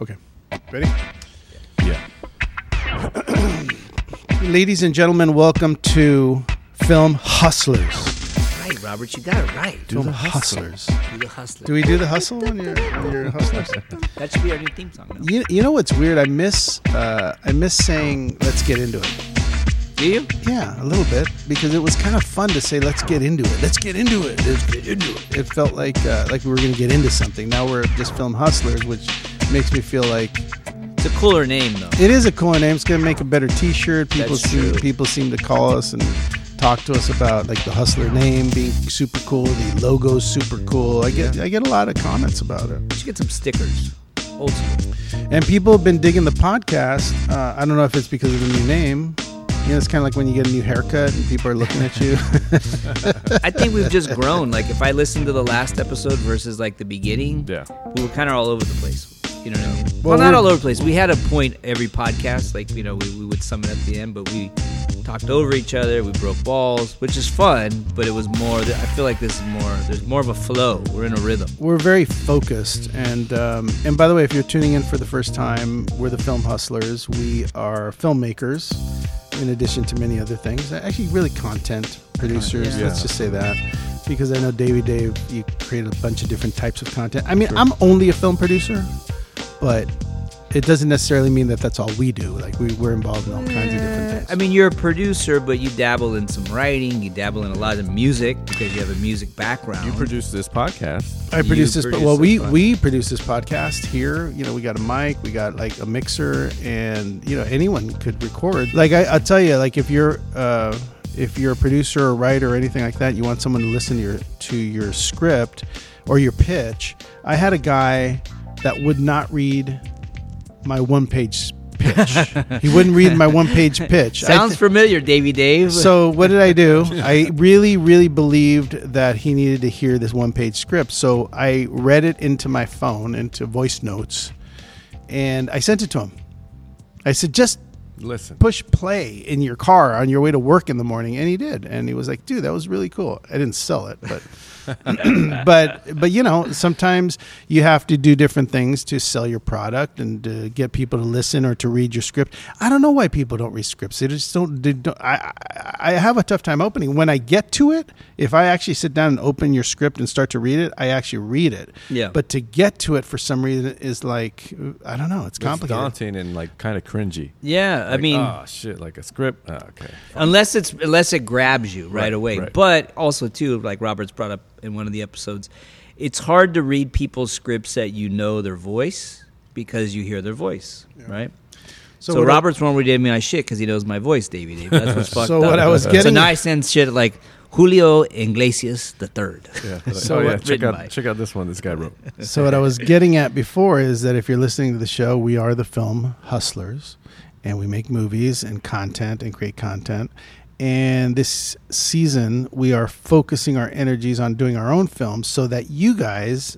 Okay. Ready? Yeah. Ladies and gentlemen, welcome to Film Hustlers. Right, Robert, you got it right. Film the hustle. Hustlers. Do the hustler. Do we do the hustle when you're, when you're hustlers? that should be our new theme song. Now. You, you know what's weird? I miss uh, I miss saying let's get into it. Do you? Yeah, a little bit because it was kind of fun to say let's get into it. Let's get into it. Let's get into it. It felt like uh, like we were going to get into something. Now we're just film hustlers, which makes me feel like It's a cooler name though. it is a cool name. It's going to make a better T-shirt. People That's seem true. people seem to call us and talk to us about like the hustler name being super cool, the logo's super cool. I get I get a lot of comments about it. We should get some stickers. Old school. And people have been digging the podcast. Uh, I don't know if it's because of the new name. You know, it's kind of like when you get a new haircut and people are looking at you. I think we've just grown. Like if I listen to the last episode versus like the beginning, Yeah. we were kind of all over the place. You know what I mean? Well, Well, not all over the place. We had a point every podcast. Like you know, we, we would sum it up at the end, but we talked over each other. We broke balls, which is fun. But it was more. I feel like this is more. There's more of a flow. We're in a rhythm. we're very focused, and um, and by the way, if you're tuning in for the first time, we're the Film Hustlers. We are filmmakers, in addition to many other things. Actually, really content producers. Yeah. Let's just say that. Because I know Davey Dave, you created a bunch of different types of content. I mean, I'm only a film producer, but it doesn't necessarily mean that that's all we do. Like we, we're involved in all kinds of different things. I mean, you're a producer, but you dabble in some writing. You dabble in a lot of music because you have a music background. You produce this podcast. I produce You this. produce well, we podcast. we produce this podcast here. You know, we got a mic, we got like a mixer, and you know anyone could record. Like I, I'll tell you, like if you're uh, if you're a producer or writer or anything like that, you want someone to listen to your to your script or your pitch. I had a guy that would not read my one page pitch. he wouldn't read my one page pitch. Sounds th- familiar, Davy Dave. so what did I do? I really, really believed that he needed to hear this one-page script. So I read it into my phone, into voice notes, and I sent it to him. I said, "Just Listen. push play in your car on your way to work in the morning," and he did. And he was like, "Dude, that was really cool." I didn't sell it, but. but but you know sometimes you have to do different things to sell your product and to get people to listen or to read your script. I don't know why people don't read scripts. They just don't. They don't I, I I have a tough time opening. When I get to it, if I actually sit down and open your script and start to read it, I actually read it. Yeah. But to get to it for some reason is like I don't know. It's It's complicated. daunting and like kind of cringy. yeah, I mean, oh shit, like a script. Oh, okay. unless it's unless it grabs you right, Right, away. right. But also too, like Robert's brought up in one of the episodes, it's hard to read people's scripts that you know their voice because you hear their voice, right? So, Roberts I- Robert's normally gave me my shit because he knows my voice, Davey Dave. That's what's fucked So up. what I was getting. so getting- now I send shit like Julio Iglesias the third. Yeah. So So oh, yeah, check out by- check out this one this guy wrote. So what I was getting at before is that if you're listening to the show, we are the film hustlers, and we make movies and content and create content. And this season, we are focusing our energies on doing our own films so that you guys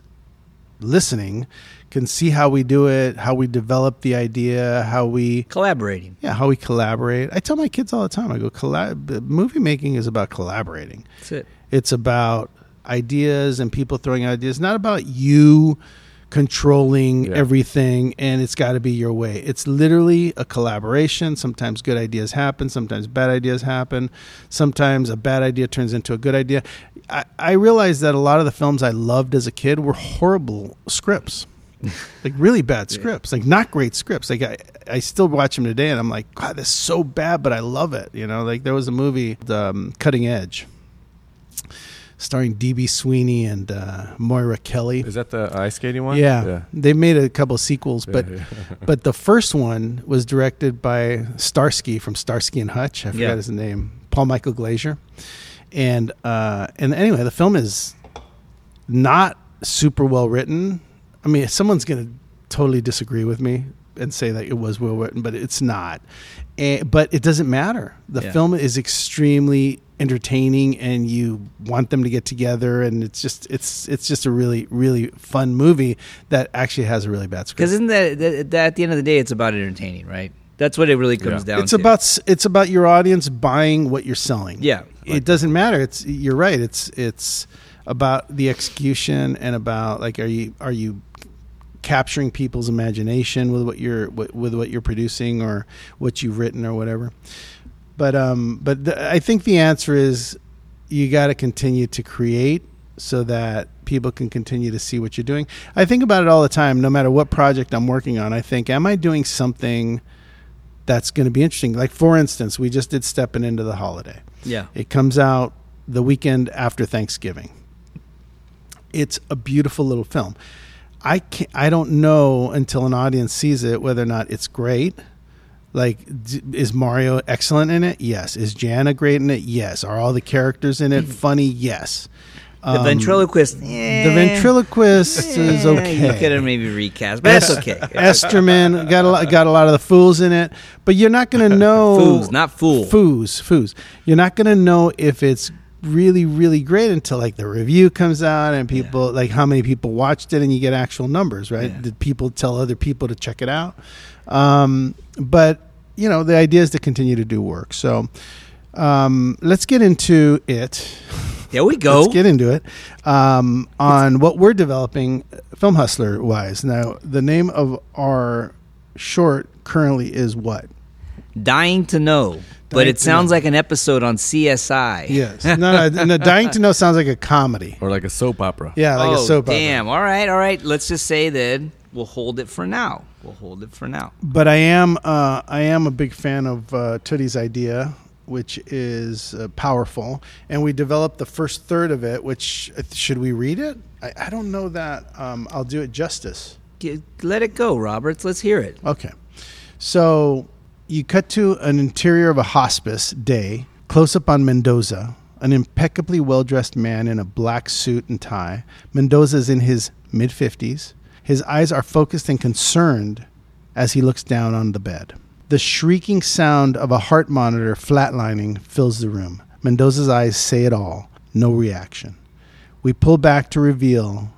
listening can see how we do it, how we develop the idea, how we Collaborating. yeah, how we collaborate. I tell my kids all the time. I go, collab- movie making is about collaborating. That's it. It's about ideas and people throwing ideas, not about you controlling Yeah. everything and it's got to be your way. It's literally a collaboration. Sometimes good ideas happen, sometimes bad ideas happen, sometimes a bad idea turns into a good idea. I, I realized that a lot of the films I loved as a kid were horrible scripts. like really bad scripts, like not great scripts. Like I, I still watch them today, and I'm like, God, this is so bad, but I love it. You know, like there was a movie, um, Cutting Edge, starring DB Sweeney and uh, Moira Kelly. Is that the ice skating one? Yeah, they made a couple sequels, but yeah. but the first one was directed by Starsky from Starsky and Hutch. I forgot Yeah. his name, Paul Michael Glaser, and uh, and anyway, the film is not super well written. I mean, someone's going to totally disagree with me and say that it was well written, but it's not. And, but it doesn't matter. The Yeah. film is extremely entertaining, and you want them to get together, and it's just it's it's just a really really fun movie that actually has a really bad script. Because isn't that, that, that at the end of the day, it's about entertaining, right? That's what it really comes Yeah. down it's to. about it's about your audience buying what you're selling. Yeah. it doesn't matter. It's you're right. It's it's about the execution and about like are you are you capturing people's imagination with what you're with, with what you're producing or what you've written or whatever. But um, but the, I think the answer is you got to continue to create so that people can continue to see what you're doing. I think about it all the time, no matter what project I'm working on. I think, am I doing something that's going to be interesting? Like, for instance, we just did Stepping Into the Holiday. Yeah. It comes out the weekend after Thanksgiving. It's a beautiful little film. I can't, I don't know until an audience sees it whether or not it's great. Like, d- is Mario excellent in it? Yes. Is Jana great in it? Yes. Are all the characters in it funny? Yes. The Um, ventriloquist. The ventriloquist is eh, okay. You could have maybe recast, but that's okay. Esterman got a lot, got a lot of the fools in it, but you're not going to know Foos, not fool. Foos, foos. You're not going to know if it's really, really great until like the review comes out and people like how many people watched it and you get actual numbers, right? Yeah. Did people tell other people to check it out? Um, but you know, the idea is to continue to do work. So um, let's get into it. There we go. Let's get into it um, on what we're developing, Film Hustler wise. Now, the name of our short currently is what? Dying to know, but it sounds like an episode on CSI. Yes. No, no, no. Dying to Know sounds like a comedy. Or like a soap opera. Yeah, like oh, a soap opera. damn. All right, all right. Let's just say that we'll hold it for now. We'll hold it for now. But I am, uh, I am a big fan of uh, Tootie's idea, which is uh, powerful, and we developed the first third of it. Which uh, should we read it? I, I don't know that um, I'll do it justice. Get, let it go, Roberts. Let's hear it. Okay. So you cut to an interior of a hospice day, close up on Mendoza, an impeccably well dressed man in a black suit and tie. Mendoza is in his mid 50s. His eyes are focused and concerned as he looks down on the bed. The shrieking sound of a heart monitor flatlining fills the room. Mendoza's eyes say it all. No reaction. We pull back to reveal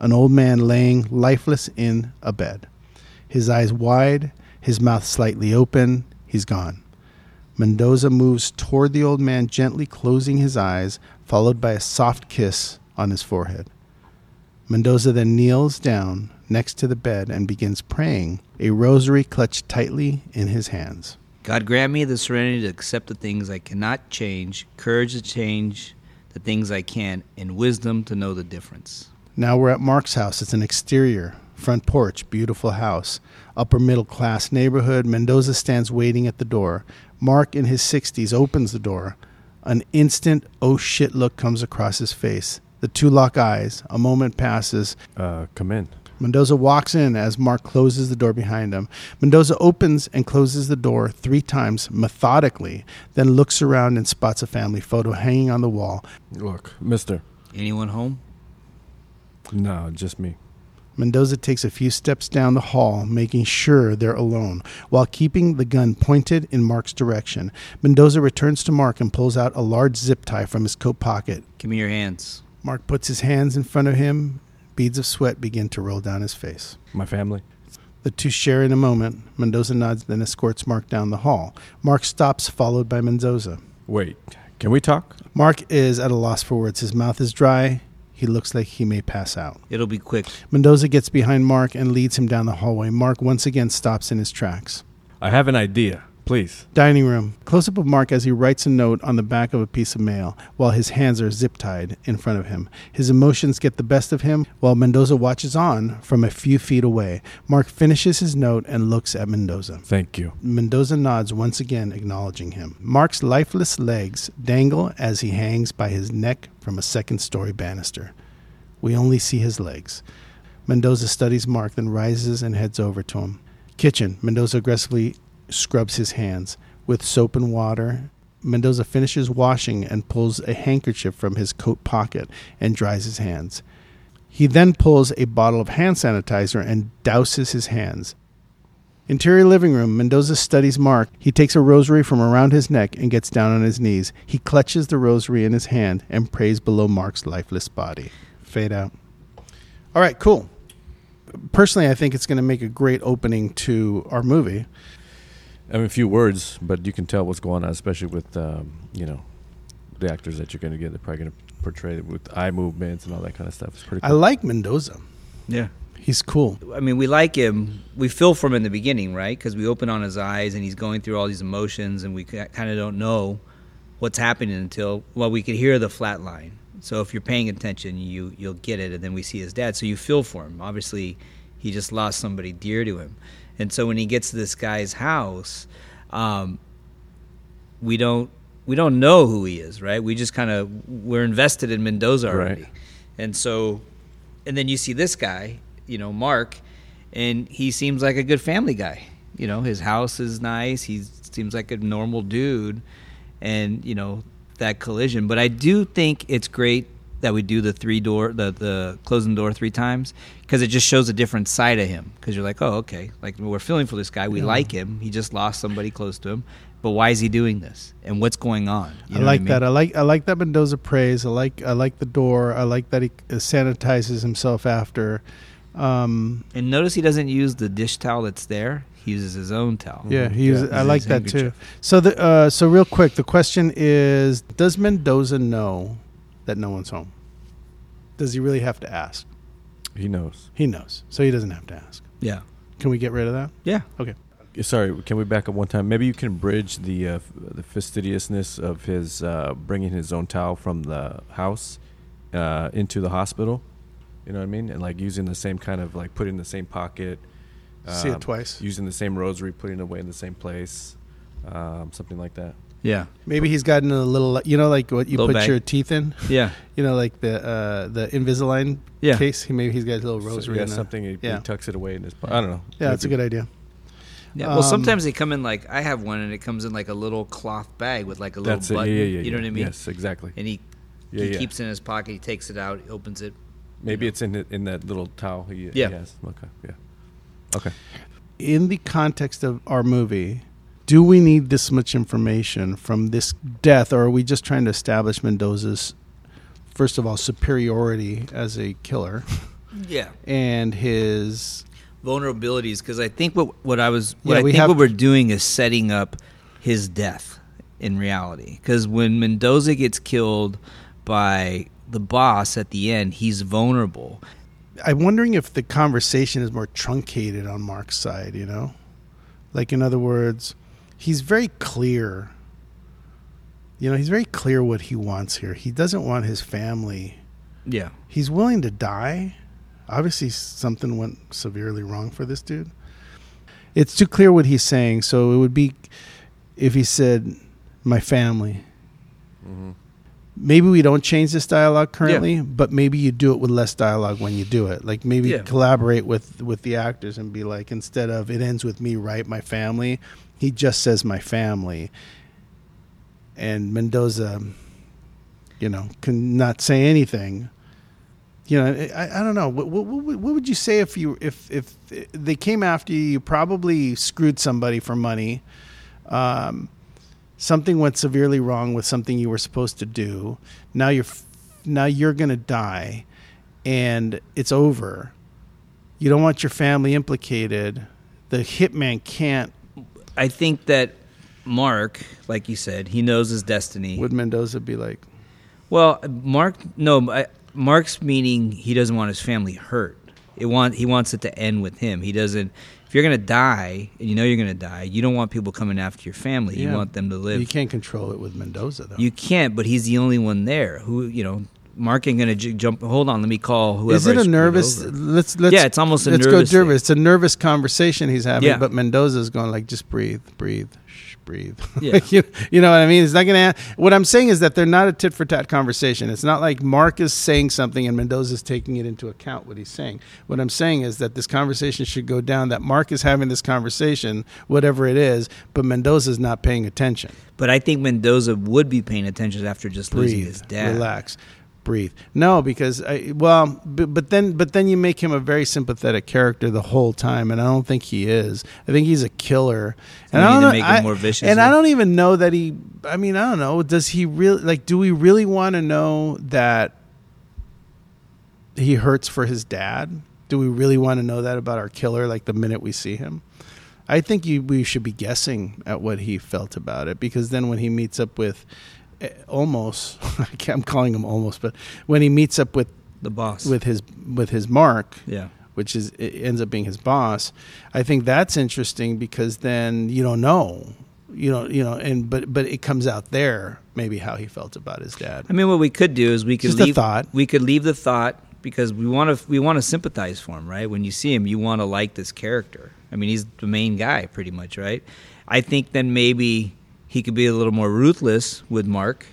an old man laying lifeless in a bed. His eyes wide, his mouth slightly open. He's gone. Mendoza moves toward the old man, gently closing his eyes, followed by a soft kiss on his forehead. Mendoza then kneels down next to the bed and begins praying, a rosary clutched tightly in his hands. God grant me the serenity to accept the things I cannot change, courage to change the things I can, and wisdom to know the difference. Now we're at Mark's house. It's an exterior, front porch, beautiful house, upper middle class neighborhood. Mendoza stands waiting at the door. Mark, in his 60s, opens the door. An instant, oh shit look comes across his face. The two lock eyes. A moment passes. Uh, come in. Mendoza walks in as Mark closes the door behind him. Mendoza opens and closes the door three times methodically, then looks around and spots a family photo hanging on the wall. Look, mister. Anyone home? No, just me. Mendoza takes a few steps down the hall, making sure they're alone, while keeping the gun pointed in Mark's direction. Mendoza returns to Mark and pulls out a large zip tie from his coat pocket. Give me your hands. Mark puts his hands in front of him. Beads of sweat begin to roll down his face. My family. The two share in a moment. Mendoza nods, then escorts Mark down the hall. Mark stops, followed by Mendoza. Wait, can we talk? Mark is at a loss for words. His mouth is dry. He looks like he may pass out. It'll be quick. Mendoza gets behind Mark and leads him down the hallway. Mark once again stops in his tracks. I have an idea. Please. Dining room. Close up of Mark as he writes a note on the back of a piece of mail while his hands are zip tied in front of him. His emotions get the best of him while Mendoza watches on from a few feet away. Mark finishes his note and looks at Mendoza. Thank you. Mendoza nods once again, acknowledging him. Mark's lifeless legs dangle as he hangs by his neck from a second story banister. We only see his legs. Mendoza studies Mark, then rises and heads over to him. Kitchen. Mendoza aggressively scrubs his hands with soap and water. Mendoza finishes washing and pulls a handkerchief from his coat pocket and dries his hands. He then pulls a bottle of hand sanitizer and douses his hands. Interior living room. Mendoza studies Mark. He takes a rosary from around his neck and gets down on his knees. He clutches the rosary in his hand and prays below Mark's lifeless body. Fade out. All right, cool. Personally, I think it's going to make a great opening to our movie. I mean, a few words, but you can tell what's going on, especially with um, you know the actors that you're going to get. They're probably going to portray it with eye movements and all that kind of stuff. It's pretty. I like Mendoza. Yeah. He's cool. I mean, we like him. We feel for him in the beginning, right? Because we open on his eyes and he's going through all these emotions, and we kind of don't know what's happening until well, we could hear the flat line. So if you're paying attention, you you'll get it, and then we see his dad. So you feel for him. Obviously, he just lost somebody dear to him, and so when he gets to this guy's house, um, we don't we don't know who he is, right? We just kind of we're invested in Mendoza already, Right. and so and then you see this guy, you know, Mark, and he seems like a good family guy. You know, his house is nice. He seems like a normal dude, and you know that collision. But I do think it's great that we do the three door, the the closing door three times, because it just shows a different side of him. Because you're like, oh, okay, like we're feeling for this guy. We Yeah. like him. He just lost somebody close to him. But why is he doing this? And what's going on? You I like mean? that. I like I like that Mendoza prays. I like I like the door. I like that he uh, sanitizes himself after. Um, And notice he doesn't use the dish towel that's there. He uses his own towel. yeah, he uses, Yeah. I like that too. So the uh, so real quick, the question is: Does Mendoza know that no one's home? Does he really have to ask? He knows. He knows, so he doesn't have to ask. Yeah. Can we get rid of that? Yeah. Okay. Sorry, can we back up one time? Maybe you can bridge the uh, the fastidiousness of his uh, bringing his own towel from the house uh, into the hospital. You know what I mean? And like using the same kind of like putting in the same pocket. See um, it twice. Using the same rosary, putting it away in the same place, um, something like that. Yeah. Maybe he's gotten a little, you know, like what you Little put bag. your teeth in. Yeah. You know, like the uh, the Invisalign Yeah. case. He maybe he's got a little So, rosary. yeah, in there. something. He, yeah. he tucks it away in his. po- I don't know. Yeah, that's a good idea. Yeah. Well, Um, sometimes they come in like I have one, and it comes in like a little cloth bag with like a little That's it. button. Yeah, yeah, yeah. You know what I mean? Yes, exactly. And he Yeah, he yeah. keeps it in his pocket. He takes it out. He opens it. Maybe you know. it's in it- in that little towel he, Yeah. he has. Okay. Yeah. Okay. In the context of our movie, do we need this much information from this death, or are we just trying to establish Mendoza's, first of all, superiority as a killer, Yeah. and his Vulnerabilities, because I think what what I was what Yeah, I think have- what we're doing is setting up his death in reality. Because when Mendoza gets killed by the boss at the end, he's vulnerable. I'm wondering if the conversation is more truncated on Mark's side, you know? Like, in other words, he's very clear. You know, he's very clear what he wants here. He doesn't want his family. Yeah. He's willing to die. Obviously, something went severely wrong for this dude. It's too clear what he's saying. So it would be if he said, my family. Mm-hmm. maybe we don't change this dialogue currently, but maybe you do it with less dialogue when you do it. Like maybe Yeah. collaborate with with the actors and be like, instead of it ends with me, right, my family, he just says my family, and Mendoza, you know, can not say anything. You know, I, I don't know. What, what, what, would you say if you if if they came after you? You probably screwed somebody for money. Um, something went severely wrong with something you were supposed to do. Now you're now you're to die and it's over. You don't want your family implicated. The hitman can't I think that Mark, like you said, he knows his destiny. would Mendoza be like Well, Mark, no, I, Mark's meaning he doesn't want his family hurt. It want he wants it to end with him. He doesn't. If you're gonna die and you know you're gonna die, you don't want people coming after your family. You want them to live. you can't control it with Mendoza though. You can't, but he's the only one there. Who you know, Mark ain't gonna j- jump. Hold on, let me call whoever. Is it a nervous? Let's let's Yeah, it's almost a nervous let's nervous go nervous. It's a nervous conversation he's having, Yeah. but Mendoza's going like, just breathe, breathe, shh, breathe. Yeah. you, you know what I mean? It's not to. What I'm saying is that they're not a tit for tat conversation. It's not like Mark is saying something and Mendoza's taking it into account what he's saying. What I'm saying is that this conversation should go down. That Mark is having this conversation, whatever it is, but Mendoza's not paying attention. But I think Mendoza would be paying attention after just losing his dad. relax, breathe. No, because I well, but, but then but then you make him a very sympathetic character the whole time, and I don't think he is. I think he's a killer, and I need don't to know, make him I- more vicious And I don't even know that he. I mean, I don't know. Does he really like? Do we really want to know that he hurts for his dad? Do we really want to know that about our killer? Like the minute we see him. I think you, we should be guessing at what he felt about it because then when he meets up with almost, I'm calling him almost, but when he meets up with The boss. with his with his mark, yeah. which is it ends up being his boss. I think that's interesting because then you don't know, you know, you know, and but but it comes out there maybe how he felt about his dad. I mean, what we could do is we could Just leave thought. We could leave the thought because we want to we want to sympathize for him, right? When you see him, you want to like this character. I mean, he's the main guy, pretty much, right? I think then maybe he could be a little more ruthless with Mark.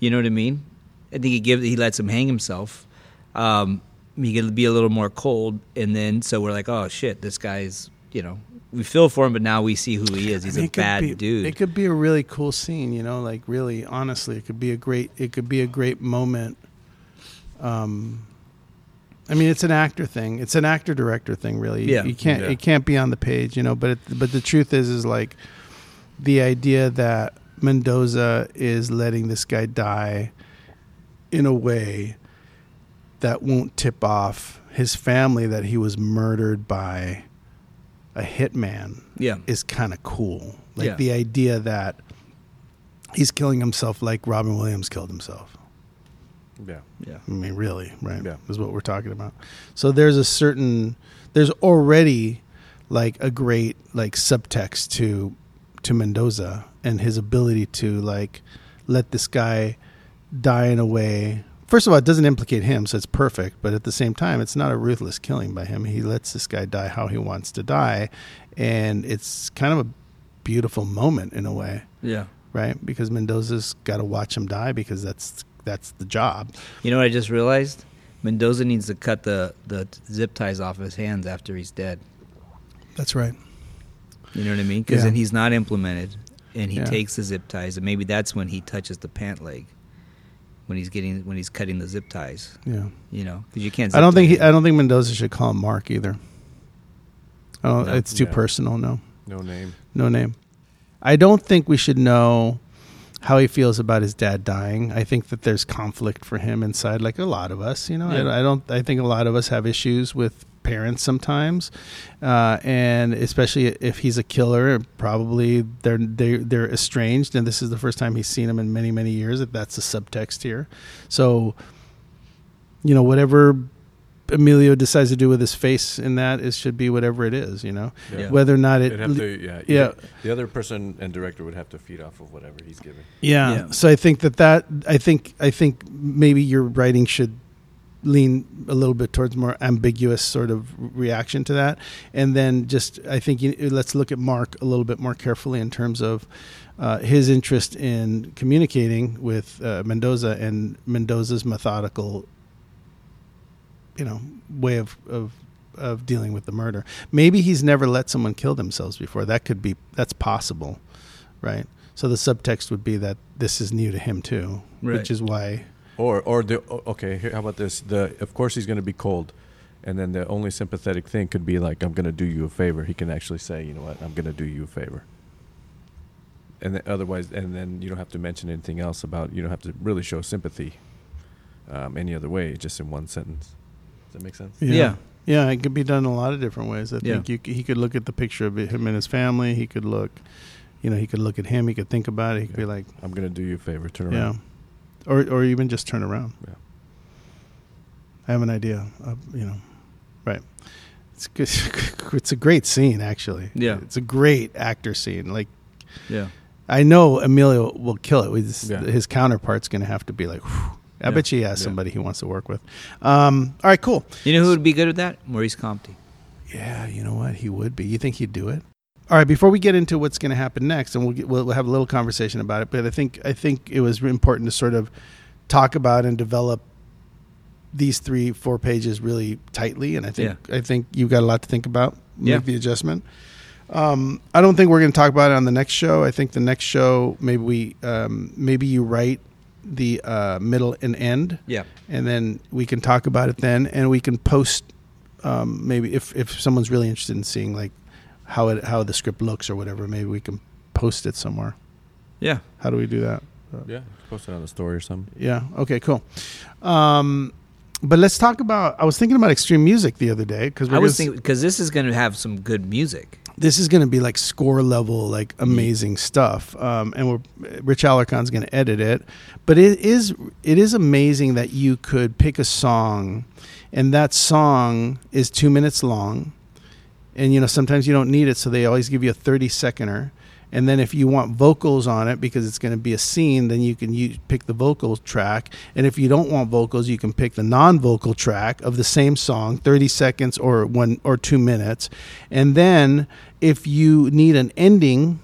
You know what I mean? I think he gives he lets him hang himself. Um, he could be a little more cold, and then so we're like, oh shit, this guy's you know we feel for him, but now we see who he is. He's I mean, a bad be- dude. It could be a really cool scene, you know, like really honestly, it could be a great it could be a great moment. Um I mean, it's an actor thing. It's an actor director thing, really. Yeah. you can't Yeah. it can't be on the page, you know. But it, but the truth is, is like the idea that Mendoza is letting this guy die in a way that won't tip off his family that he was murdered by a hitman yeah, is kind of cool. Like Yeah. the idea that he's killing himself like Robin Williams killed himself. Yeah. yeah, I mean, really, right? Yeah. Is what we're talking about. So there's a certain, there's already like a great like subtext to to Mendoza and his ability to like let this guy die in a way. First of all, it doesn't implicate him, so it's perfect. But at the same time, it's not a ruthless killing by him. He lets this guy die how he wants to die, and it's kind of a beautiful moment in a way, yeah. right? Because Mendoza's got to watch him die because that's that's the job. You know what I just realized? Mendoza needs to cut the, the zip ties off his hands after he's dead. That's right. You know what I mean? Because Yeah. then he's not implemented, and he Yeah. takes the zip ties, and maybe that's when he touches the pant leg, when he's getting when he's cutting the zip ties. Yeah. You know, because you can't. I don't think he, I don't think Mendoza should call him Mark either. Oh, No. it's too Yeah. personal. No, No name. no name. I don't think we should know how he feels about his dad dying. I think that there's conflict for him inside, like a lot of us. You know, Yeah. I, I don't. I think a lot of us have issues with parents sometimes, uh, and especially if he's a killer, probably they're they they're estranged, and this is the first time he's seen him in many many years. If that's the subtext here, so you know whatever Emilio decides to do with his face in that it should be whatever it is. You know, Yeah. whether or not it have to, yeah, yeah. The other person and director would have to feed off of whatever he's giving. Yeah. Yeah. So I think that that I think I think maybe your writing should lean a little bit towards more ambiguous sort of reaction to that, and then just I think you, let's look at Mark a little bit more carefully in terms of. Uh, his interest in communicating with uh, Mendoza and Mendoza's methodical, you know, way of, of of dealing with the murder. Maybe he's never let someone kill themselves before. That could be that's possible, right? So the subtext would be that this is new to him too, Right. which is why. Or, or the okay. Here, how about this? The of course he's going to be cold, and then the only sympathetic thing could be like, "I'm going to do you a favor." He can actually say, "You know what? I'm going to do you a favor." And then otherwise, and then you don't have to mention anything else about. You don't have to really show sympathy um, any other way, just in one sentence. Does that make sense? Yeah. yeah, it could be done a lot of different ways. I Yeah. think you, he could look at the picture of him and his family. He could look, you know, he could look at him. He could think about it. He could be like, I'm going to do you a favor. Turn yeah, around. Or or even just turn around. Yeah. I have an idea. Of, you know, right? It's good. it's a great scene, actually. Yeah. it's a great actor scene. Like Yeah. I know Emilio will kill it. Just, Yeah. His counterpart's going to have to be like. Whew. I Yeah. bet he has Yeah. somebody he wants to work with. Um, all right, cool. You know who would be good at that? Maurice Compte. Yeah, you know what? He would be. You think he'd do it? All right. Before we get into what's going to happen next, and we'll, get, we'll we'll have a little conversation about it, but I think I think it was important to sort of talk about and develop these three four pages really tightly, and I think I think you've got a lot to think about. Make Yeah. the adjustment. Um, I don't think we're going to talk about it on the next show. I think the next show maybe we um, maybe you write the uh, middle and end Yeah. and then we can talk about it then, and we can post um, maybe if if someone's really interested in seeing like how it how the script looks or whatever, maybe we can post it somewhere. Yeah. How do we do that? Yeah, post it on the story or something. Yeah. Okay. Cool. Um, but let's talk about. I was thinking about extreme music the other day because I was thinking because this is going to have some good music. this is going to be like score level, like amazing stuff. Um, and we're Rich Alarcon's going to edit it, but it is it is amazing that you could pick a song and that song is two minutes long. And you know sometimes you don't need it, so they always give you a thirty seconder. And then if you want vocals on it because it's going to be a scene, then you can use, pick the vocal track. And if you don't want vocals, you can pick the non-vocal track of the same song, 30 seconds or one or 2 minutes. And then if you need an ending,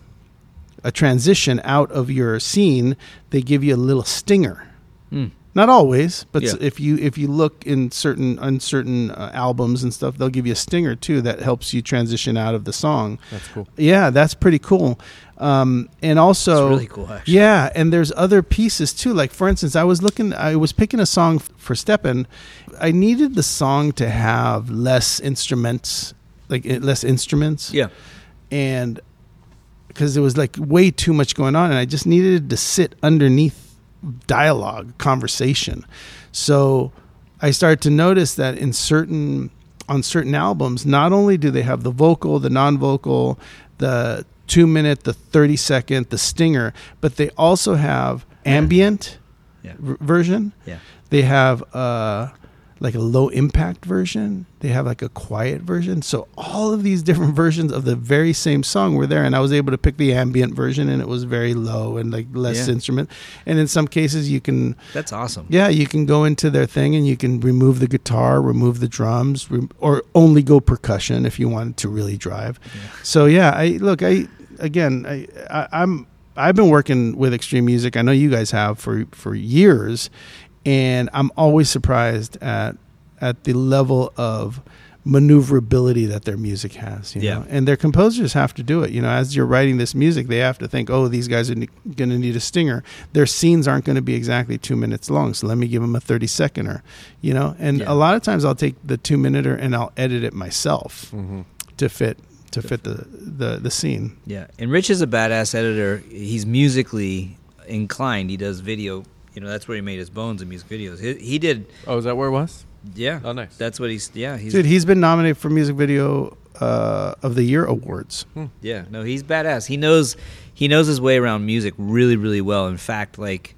a transition out of your scene, they give you a little stinger. Mm. Not always, but Yeah. if you if you look in certain on certain uh, albums and stuff, they'll give you a stinger too that helps you transition out of the song. That's cool. Yeah, that's pretty cool. Um, and also, really cool, actually. yeah, and there's other pieces too. Like for instance, I was looking, I was picking a song for Steppen. I needed the song to have less instruments, like eh, less instruments, Yeah. and because there was like way too much going on, and I just needed to sit underneath dialogue, conversation. So I started to notice that in certain on certain albums, not only do they have the vocal, the non-vocal, the two minute, the thirty second, the stinger, but they also have ambient Yeah. v- version. Yeah. They have uh, like a low impact version. They have like a quiet version. So all of these different versions of the very same song were there, and I was able to pick the ambient version, and it was very low and like less Yeah. instrument. And in some cases, you can That's awesome. yeah, you can go into their thing and you can remove the guitar, remove the drums, rem- or only go percussion if you wanted to really drive. So yeah, I look, I again, I, I I'm I've been working with extreme music. I know you guys have for for years, and I'm always surprised at at the level of maneuverability that their music has. You Yeah. know? and their composers have to do it. You know, as you're writing this music, they have to think, oh, these guys are ne- going to need a stinger. Their scenes aren't going to be exactly two minutes long, so let me give them a thirty seconder. You know, and Yeah. a lot of times I'll take the two minuter and I'll edit it myself Mm-hmm. to fit to fit the the, the scene. Yeah, and Rich is a badass editor. He's musically inclined. He does video. You know, that's where he made his bones in music videos. He, he did. Oh, is that where it was? Yeah. Oh, nice. That's what he's. Yeah. He's. Dude, he's been nominated for music video uh, of the year awards. Yeah. No, he's badass. He knows. He knows his way around music really, really well. In fact, like,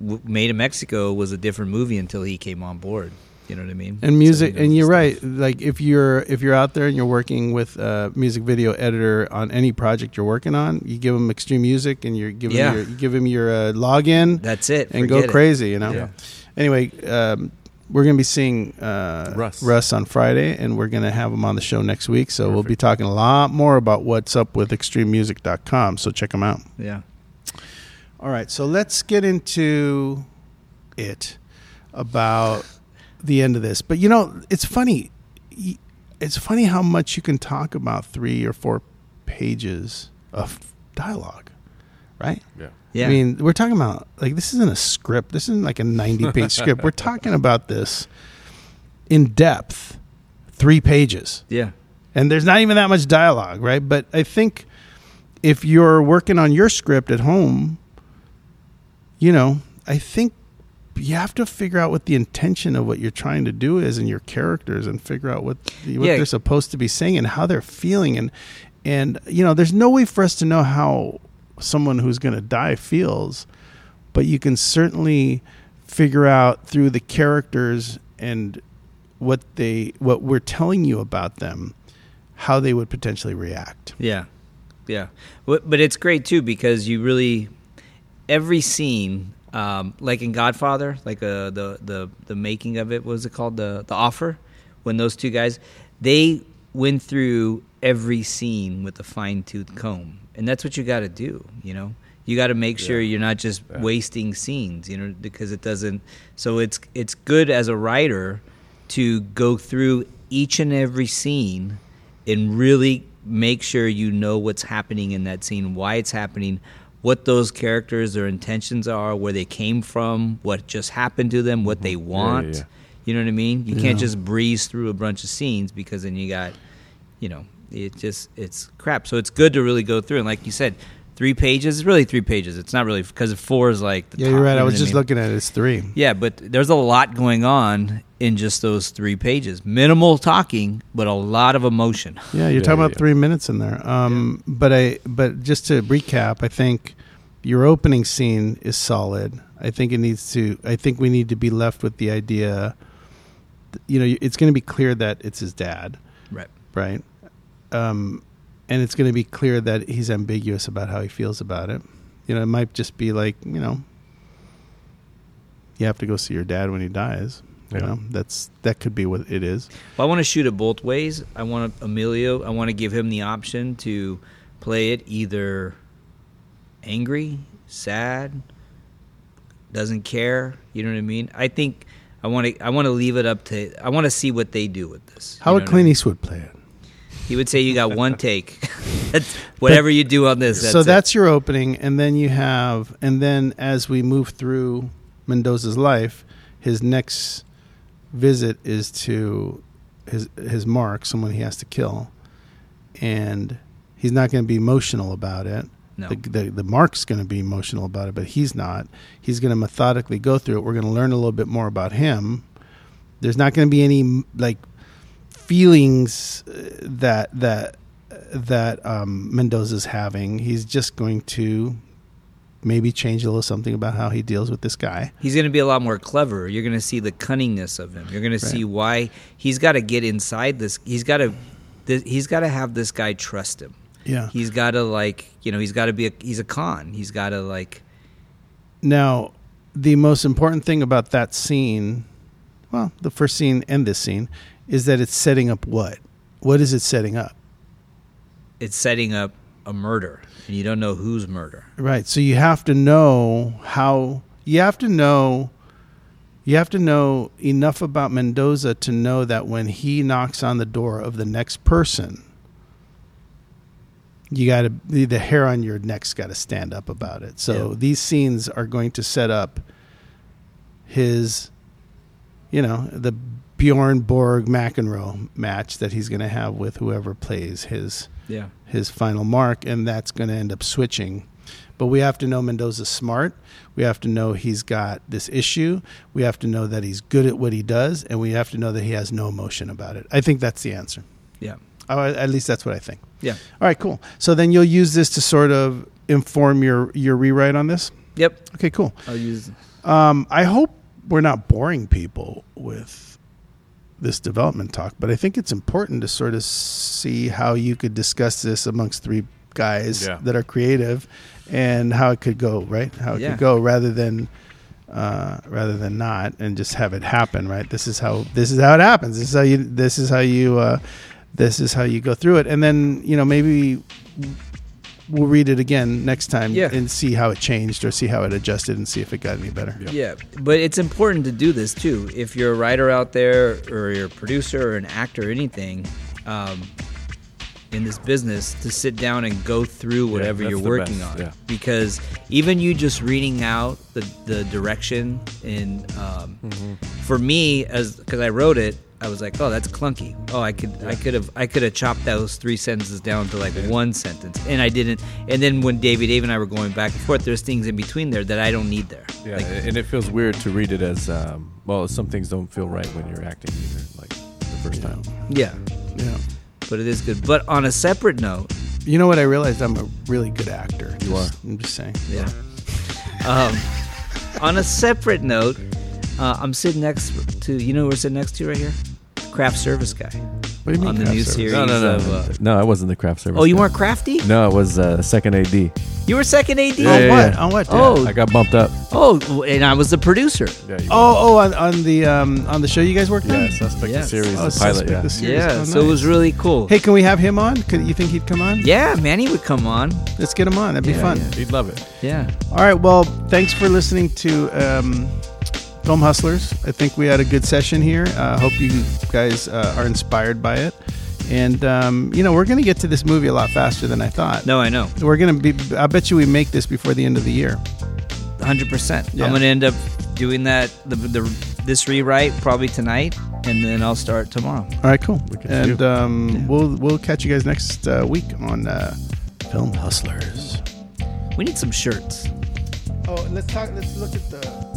w- Made in Mexico was a different movie until he came on board. You know what I mean? And music, So and you're stuff. right. Like if you're if you're out there and you're working with a music video editor on any project you're working on, you give them extreme music and you're giving Yeah. your, you give him your uh, login That's it. and go Forget it. crazy. You know. Yeah. Anyway, um, we're gonna be seeing uh, Russ. Russ on Friday, and we're gonna have him on the show next week. So we'll be talking a lot more about what's up with extrememusic.com. So check them out. Yeah. All right, so let's get into it about the end of this. But you know, it's funny. It's funny how much you can talk about three or four pages of dialogue, right? Yeah. Yeah. I mean, we're talking about like this isn't a script. This isn't like a ninety-page script. We're talking about this in depth, three pages yeah. and there's not even that much dialogue, right? But I think if you're working on your script at home, you know, I think you have to figure out what the intention of what you're trying to do is in your characters and figure out what what Yeah. they're supposed to be saying and how they're feeling and and you know, there's no way for us to know how someone who's going to die feels, but you can certainly figure out through the characters and what they what we're telling you about them how they would potentially react. Yeah, yeah, but, but it's great too because you really every scene, um, like in Godfather, like uh, the the the making of it, what was it called the the offer? When those two guys, they went through every scene with a fine tooth comb, and that's what you got to do. You know, you got to make sure Yeah. you're not just Yeah. wasting scenes. You know, because it doesn't. So it's it's good as a writer to go through each and every scene and really make sure you know what's happening in that scene, why it's happening, what those characters, their intentions are, where they came from, what just happened to them, what they want. Mm-hmm. yeah. You know what I mean? You can't just breeze through a bunch of scenes because then you got, you know, it just it's crap. So it's good to really go through and like you said, three pages. It's really three pages. It's not really because four is like the Yeah, top, you're right. you I was what just mean? looking at it. It's three. Yeah, but there's a lot going on in just those three pages. Minimal talking, but a lot of emotion. Yeah, you're Yeah, talking yeah, about yeah. three minutes in there. Um, But I, but just to recap, I think your opening scene is solid. I think it needs to. I think we need to be left with the idea you know, it's going to be clear that it's his dad, Right. right? Um, and it's going to be clear that he's ambiguous about how he feels about it. You know, it might just be like, you know, you have to go see your dad when he dies. You Yeah. know, that's that could be what it is. Well, I want to shoot it both ways. I want Emilio. I want to give him the option to play it either angry, sad, doesn't care. You know what I mean? I think I want to. I want to leave it up to. I want to see what they do with this. How would know what I Clint mean? Eastwood play it? He would say you got one take. that's whatever you do on this. That's so it. that's your opening, and then you have, and then as we move through Mendoza's life, his next visit is to his his mark, someone he has to kill, and he's not going to be emotional about it. No. The, the, the mark's going to be emotional about it, but he's not. He's going to methodically go through it. We're going to learn a little bit more about him. There's not going to be any like feelings uh, that that that um, Mendoza's having. He's just going to maybe change a little something about how he deals with this guy. He's going to be a lot more clever. You're going to see the cunningness of him. You're going to see why he's got to get inside this. He's got to. He's got to have this guy trust him. Yeah. He's got to like, you know, he's got to be a. He's a con. He's got to like. Now, the most important thing about that scene, well, the first scene and this scene, is that it's setting up what? What is it setting up? It's setting up a murder, and you don't know whose murder. Right. So you have to know how you have to know you have to know enough about Mendoza to know that when he knocks on the door of the next person, you got to the, the hair on your neck's got to stand up about it. So Yeah. these scenes are going to set up his you know, the Bjorn Borg McEnroe match that he's going to have with whoever plays his Yeah. his final mark, and that's going to end up switching. But we have to know Mendoza's smart. We have to know he's got this issue. We have to know that he's good at what he does, and we have to know that he has no emotion about it. I think that's the answer. Yeah. Oh, at least that's what I think. Yeah. All right, cool. So then you'll use this to sort of inform your your rewrite on this. Yep. Okay, cool. I'll use. Um, I hope we're not boring people with this development talk, but I think it's important to sort of see how you could discuss this amongst three guys Yeah. that are creative and how it could go, right? How it Yeah. could go rather than uh, rather than not and just have it happen, right? This is how this is how it happens. This is how you this is how you uh, this is how you go through it, and then you know maybe we'll read it again next time Yeah. and see how it changed or see how it adjusted and see if it got any better. Yeah. Yeah, but it's important to do this too. If you're a writer out there, or you're a producer, or an actor, or anything, um, in this business, to sit down and go through whatever that's you're working best, on, yeah. because even you just reading out the the direction in, um, Mm-hmm. for me as because I wrote it. I was like, oh, that's clunky. Oh, I could, I could have, I could have chopped those three sentences down to like one sentence, and I didn't. And then when David, Dave, and I were going back and forth, there's things in between there that I don't need there. Yeah, Like, and it feels weird to read it as um, well. Some things don't feel right when you're acting either, like the first time. yeah. Yeah. but it is good. But on a separate note, You know what? I realized I'm a really good actor. You Just- I'm just saying. yeah. Um, on a separate note, uh, I'm sitting next to you know who we're sitting next to right here, craft service guy. What do you mean? On the craft new service? series. No, no, no, of, no, uh, no. I wasn't the craft service. Oh, you guy. weren't crafty? No, it was uh, second AD. You were second AD. Yeah, on yeah, what? yeah. On what? Oh. I got bumped up. Oh, and I was the producer. Yeah. You Oh, oh, on, on the um, on the show you guys worked on. yeah. Suspect Yes. the series, Oh, the pilot. Suspect Yeah. the series. Yeah, Oh, so it was really cool. Hey, can we have him on? Could you think he'd come on? Yeah, Manny would come on. Let's get him on. That'd be Yeah, fun. yeah. He'd love it. Yeah. All right. Well, thanks for listening to um, Film Hustlers. I think we had a good session here. Uh, hope you guys uh, are inspired by it. And um, you know, we're going to get to this movie a lot faster than I thought. No, I know. We're going to be. I bet you we make this before the end of the year. 100%. Yeah. I'm going to end up doing that the, the this rewrite probably tonight and then I'll start tomorrow. All right, cool. And um, Yeah. we'll we'll catch you guys next uh, week on uh, Film Hustlers. We need some shirts. Oh, let's talk. Let's look at the